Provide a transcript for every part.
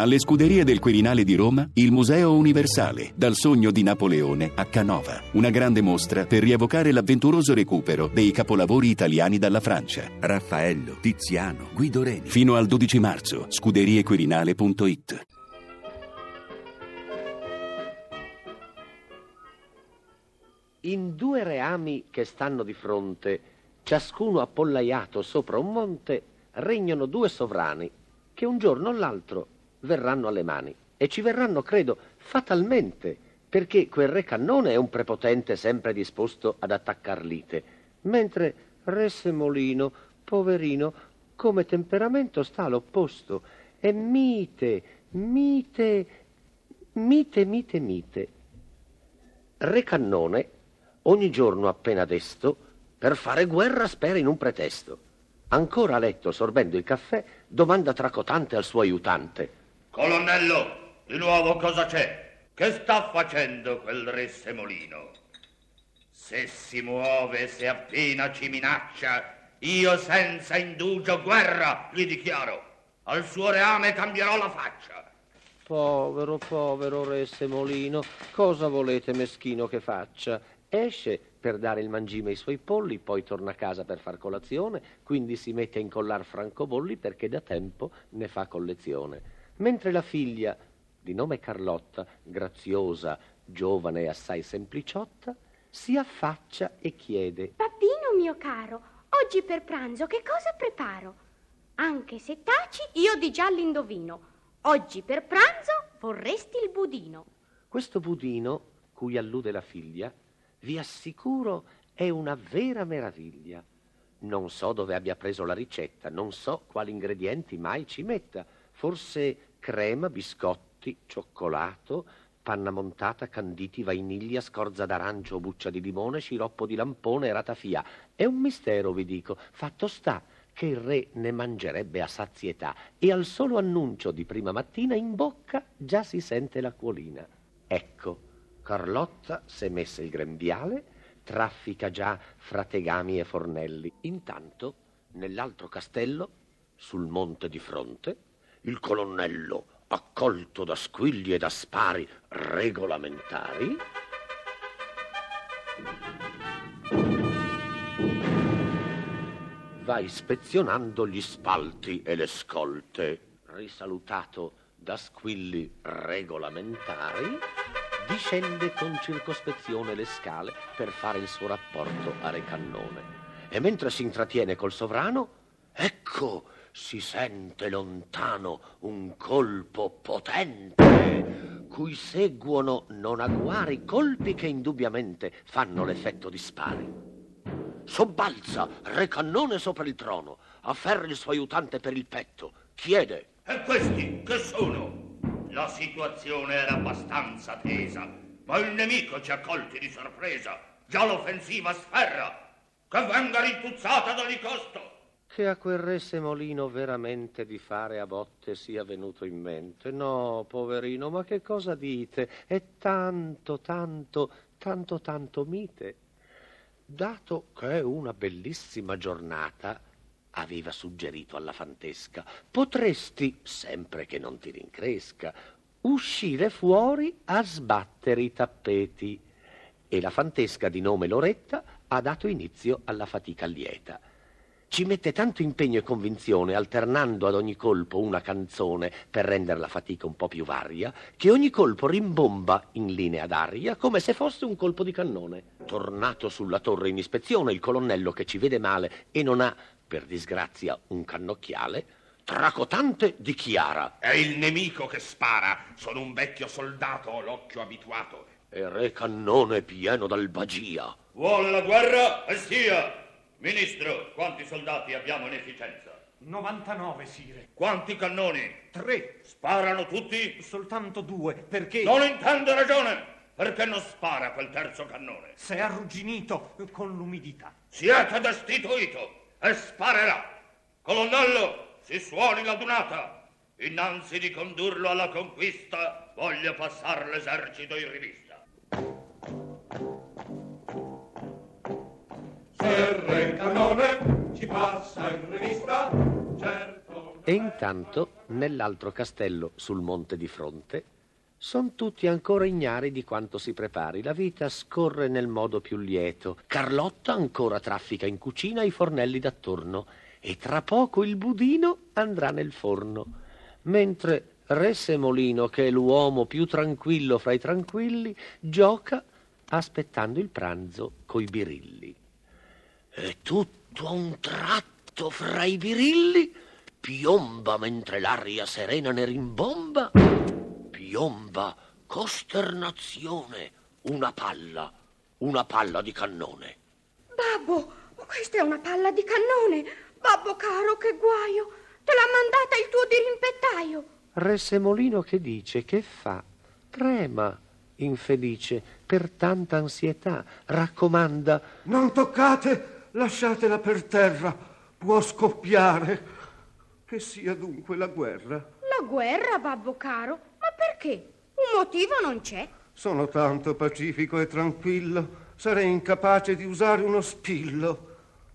Alle scuderie del Quirinale di Roma, il Museo Universale, dal sogno di Napoleone a Canova. Una grande mostra per rievocare l'avventuroso recupero dei capolavori italiani dalla Francia. Raffaello, Tiziano, Guido Reni. Fino al 12 marzo, scuderiequirinale.it. In due reami che stanno di fronte, ciascuno appollaiato sopra un monte, regnano due sovrani che un giorno o l'altro verranno alle mani. E ci verranno, credo, fatalmente, perché quel re cannone è un prepotente sempre disposto ad attaccar lite, mentre re Semolino, poverino, come temperamento sta all'opposto, è mite, mite, mite, mite, mite. Re Cannone, ogni giorno appena desto, per fare guerra spera in un pretesto. Ancora a letto, sorbendo il caffè, domanda tracotante al suo aiutante. Colonnello, di nuovo cosa c'è? Che sta facendo quel re Semolino? Se si muove, se appena ci minaccia, io senza indugio guerra gli dichiaro. Al suo reame cambierò la faccia. Povero, povero re Semolino, cosa volete meschino che faccia? Esce per dare il mangime ai suoi polli, poi torna a casa per far colazione, quindi si mette a incollar francobolli perché da tempo ne fa collezione mentre la figlia, di nome Carlotta, graziosa, giovane e assai sempliciotta, si affaccia e chiede Pappino mio caro, oggi per pranzo che cosa preparo? Anche se taci, io di già l'indovino. Oggi per pranzo vorresti il budino. Questo budino, cui allude la figlia, vi assicuro è una vera meraviglia. Non so dove abbia preso la ricetta, non so quali ingredienti mai ci metta. Forse crema, biscotti, cioccolato, panna montata, canditi, vainiglia, scorza d'arancio, buccia di limone, sciroppo di lampone e ratafia. È un mistero, vi dico. Fatto sta che il re ne mangerebbe a sazietà e al solo annuncio di prima mattina in bocca già si sente l'acquolina. Ecco, Carlotta s'è messa il grembiale, traffica già fra tegami e fornelli. Intanto, nell'altro castello, sul monte di fronte, il colonnello, accolto da squilli e da spari regolamentari, va ispezionando gli spalti e le scolte. Risalutato da squilli regolamentari, discende con circospezione le scale per fare il suo rapporto a Re Cannone. E mentre si intrattiene col sovrano, ecco si sente lontano un colpo potente, cui seguono non agguari colpi che indubbiamente fanno l'effetto di spari. Sobbalza, re cannone sopra il trono, afferra il suo aiutante per il petto, chiede. E questi che sono? La situazione era abbastanza tesa, ma il nemico ci ha colti di sorpresa. Già l'offensiva sferra, che venga rintuzzata da di costo che a quel re Semolino veramente di fare a botte sia venuto in mente. No, poverino, ma che cosa dite? È tanto, tanto, tanto, tanto mite. Dato che è una bellissima giornata, aveva suggerito alla fantesca, potresti, sempre che non ti rincresca, uscire fuori a sbattere i tappeti. E la fantesca di nome Loretta ha dato inizio alla fatica lieta. Ci mette tanto impegno e convinzione, alternando ad ogni colpo una canzone per rendere la fatica un po' più varia, che ogni colpo rimbomba in linea d'aria come se fosse un colpo di cannone. Tornato sulla torre in ispezione, il colonnello che ci vede male e non ha, per disgrazia, un cannocchiale, tracotante dichiara: È il nemico che spara. Sono un vecchio soldato, ho l'occhio abituato. E re cannone pieno d'albagia. Vuole la guerra e sia! Ministro, quanti soldati abbiamo in efficienza? 99, sire. Quanti cannoni? Tre. Sparano tutti? Soltanto due, perché... Non intendo ragione! Perché non spara quel terzo cannone? Si è arrugginito con l'umidità. Siete destituito e sparerà. Colonnello, si suoni la dunata. Innanzi di condurlo alla conquista, voglio passare l'esercito in rivista. Rivista, certo E intanto, nell'altro castello sul monte di fronte, son tutti ancora ignari di quanto si prepari. La vita scorre nel modo più lieto. Carlotta ancora traffica in cucina i fornelli d'attorno e tra poco il budino andrà nel forno. Mentre Re Semolino, che è l'uomo più tranquillo fra i tranquilli, gioca aspettando il pranzo coi birilli. E tutto a un tratto fra i birilli piomba mentre l'aria serena ne rimbomba, piomba costernazione, una palla, una palla di cannone. Babbo, questa è una palla di cannone. Babbo caro, che guaio. Te l'ha mandata il tuo dirimpettaio. Re Semolino che dice, che fa? Trema, infelice, per tanta ansietà, raccomanda. Non toccate, lasciatela per terra, può scoppiare. Che sia dunque la guerra. La guerra, babbo caro? Ma perché? Un motivo non c'è. Sono tanto pacifico e tranquillo, sarei incapace di usare uno spillo.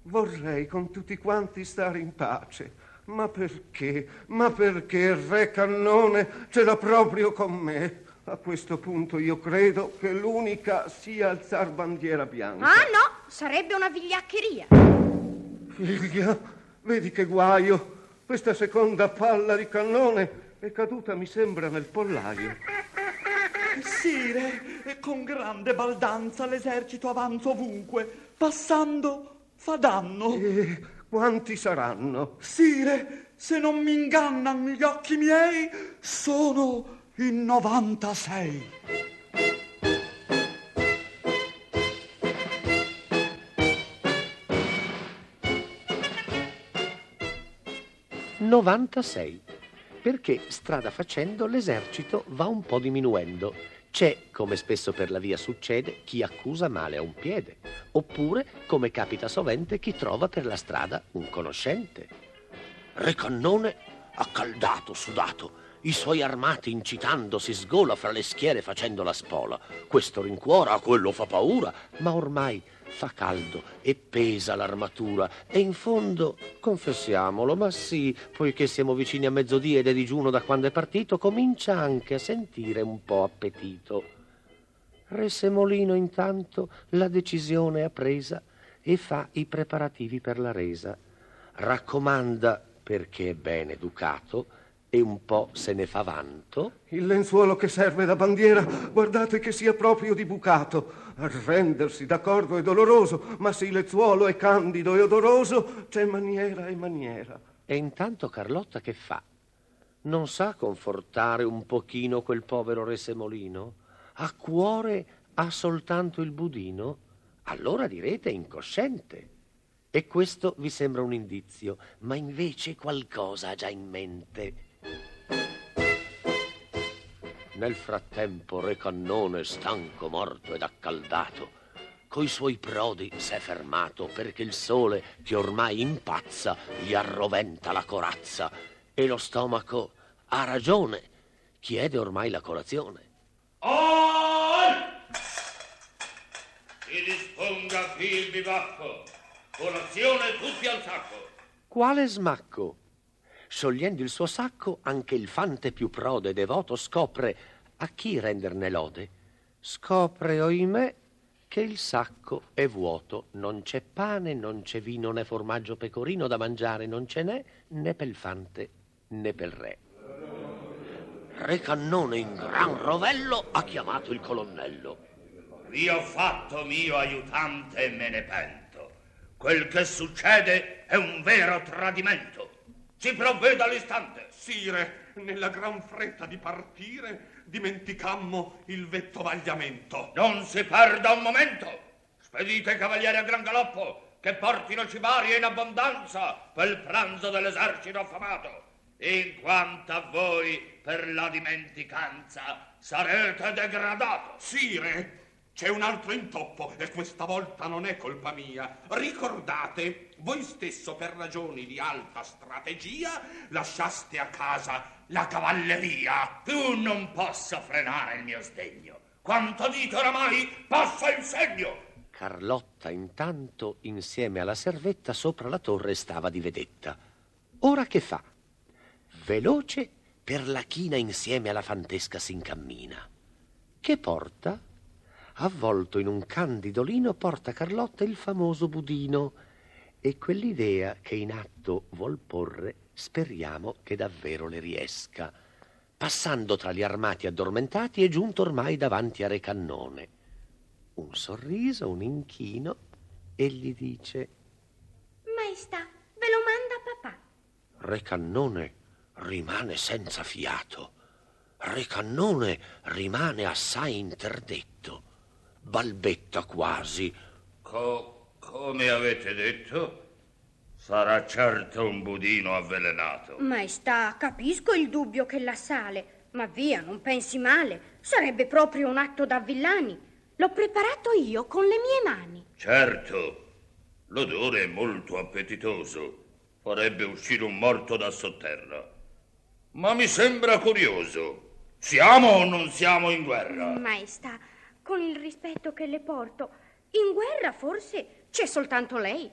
Vorrei con tutti quanti stare in pace. Ma perché? Ma perché il re cannone ce l'ha proprio con me? A questo punto io credo che l'unica sia alzar bandiera bianca. Ah no, sarebbe una vigliaccheria. Figlia, vedi che guaio. Questa seconda palla di cannone è caduta, mi sembra, nel pollaio. Sire, e con grande baldanza l'esercito avanza ovunque, passando fa danno. E quanti saranno? Sire, se non mi ingannano gli occhi miei, sono in 96. 96. Perché strada facendo l'esercito va un po' diminuendo. C'è, come spesso per la via succede, chi accusa male a un piede, oppure, come capita sovente, chi trova per la strada un conoscente. Re Cannone, accaldato, sudato, i suoi armati incitando si sgola fra le schiere facendo la spola. Questo rincuora, quello fa paura, ma ormai fa caldo e pesa l'armatura e in fondo, confessiamolo, ma sì, poiché siamo vicini a mezzodì ed è digiuno da quando è partito, comincia anche a sentire un po' appetito. Re Semolino intanto la decisione ha presa e fa i preparativi per la resa. Raccomanda, perché è ben educato, e un po' se ne fa vanto. Il lenzuolo che serve da bandiera, guardate che sia proprio di bucato. Arrendersi d'accordo è doloroso, ma se il lenzuolo è candido e odoroso, c'è maniera e maniera. E intanto Carlotta che fa? Non sa confortare un pochino quel povero re Semolino? A cuore ha soltanto il budino? Allora direte incosciente. E questo vi sembra un indizio, ma invece qualcosa ha già in mente. Nel frattempo Re Cannone, stanco, morto ed accaldato, coi suoi prodi s'è fermato perché il sole, che ormai impazza, gli arroventa la corazza e lo stomaco ha ragione, chiede ormai la colazione. Oi! Si disponga qui il bivacco, colazione tutti al sacco. Quale smacco? Sciogliendo il suo sacco, anche il fante più prode e devoto scopre a chi renderne lode. Scopre, oimè, che il sacco è vuoto, non c'è pane, non c'è vino né formaggio pecorino da mangiare, non ce n'è né pel fante né pel re. Re Cannone in gran rovello ha chiamato il colonnello. Vi ho fatto mio aiutante e me ne pento. Quel che succede è un vero tradimento. Si provveda all'istante. Sire, nella gran fretta di partire, dimenticammo il vettovagliamento. Non si perda un momento. Spedite cavalieri a gran galoppo che portino cibarie in abbondanza pel pranzo dell'esercito affamato. In quanto a voi per la dimenticanza sarete degradato. Sire, c'è un altro intoppo e questa volta non è colpa mia. Ricordate, voi stesso per ragioni di alta strategia lasciaste a casa la cavalleria. Tu non posso frenare il mio sdegno. Quanto dite oramai, passa il segno. Carlotta intanto insieme alla servetta sopra la torre stava di vedetta. Ora che fa? Veloce per la china insieme alla fantesca s'incammina. Che porta? Avvolto in un candido lino porta Carlotta il famoso budino e quell'idea che in atto vuol porre speriamo che davvero le riesca. Passando tra gli armati addormentati è giunto ormai davanti a Re Cannone. Un sorriso, un inchino e gli dice Maestà, ve lo manda papà. Re Cannone rimane senza fiato. Re Cannone rimane assai interdetto. Balbetta quasi. Co- come avete detto? Sarà certo un budino avvelenato. Maestà, capisco il dubbio che la sale, ma via, non pensi male. Sarebbe proprio un atto da villani. L'ho preparato io con le mie mani. Certo, l'odore è molto appetitoso. Farebbe uscire un morto da sotterra. Ma mi sembra curioso. Siamo o non siamo in guerra? Maestà, con il rispetto che le porto, in guerra forse c'è soltanto lei.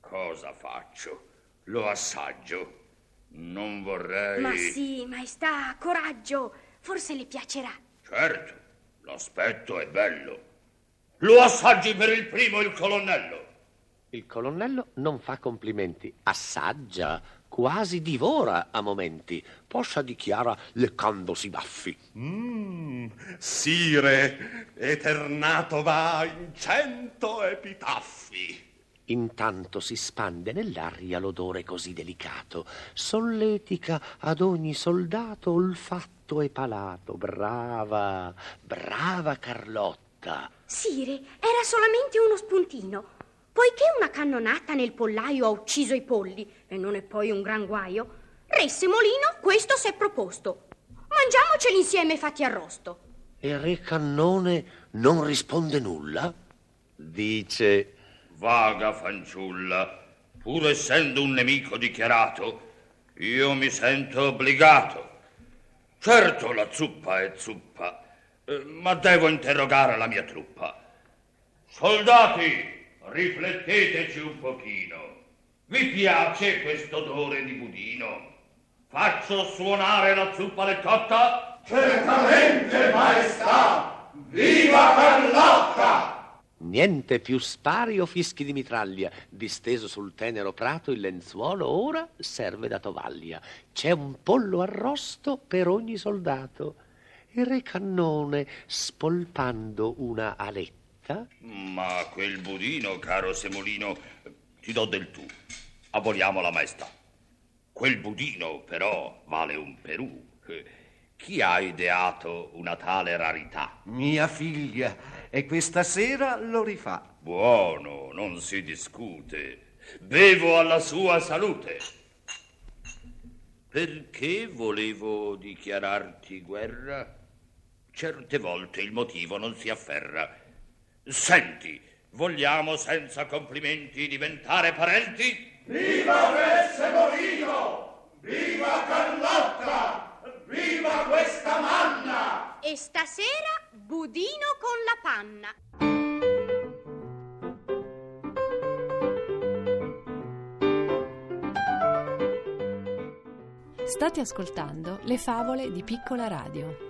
Cosa faccio? Lo assaggio. Non vorrei... Ma sì, maestà, coraggio. Forse le piacerà. Certo, l'aspetto è bello. Lo assaggi per il primo il colonnello. Il colonnello non fa complimenti, assaggia, quasi divora a momenti. Poscia dichiara leccandosi i baffi. Mm, sire, eternato va in cento epitaffi. Intanto si spande nell'aria l'odore così delicato, solletica ad ogni soldato olfatto e palato. Brava, brava Carlotta. Sire, era solamente uno spuntino. Poiché una cannonata nel pollaio ha ucciso i polli, e non è poi un gran guaio, Re Semolino questo si è proposto. Mangiamoceli insieme fatti arrosto. E Re Cannone non risponde nulla? Dice... Vaga fanciulla, pur essendo un nemico dichiarato, io mi sento obbligato. Certo la zuppa è zuppa, eh, ma devo interrogare la mia truppa. Soldati, rifletteteci un pochino. Vi piace questo odore di budino? Faccio suonare la zuppa del cotta? Certamente, maestà! Viva Carlotta! Niente più spari o fischi di mitraglia. Disteso sul tenero prato il lenzuolo ora serve da tovaglia. C'è un pollo arrosto per ogni soldato. Il re cannone, spolpando una aletta. Ma quel budino, caro Semolino, ti do del tu. Aboliamo la maestà. Quel budino, però, vale un Perù. Chi ha ideato una tale rarità? Mia figlia, e questa sera lo rifà. Buono, non si discute. Bevo alla sua salute. Perché volevo dichiararti guerra? Certe volte il motivo non si afferra. Senti, vogliamo senza complimenti diventare parenti? Viva Re Semolino! Viva Carlotta! Viva questa manna! E stasera budino con la panna. State ascoltando le favole di Piccola Radio.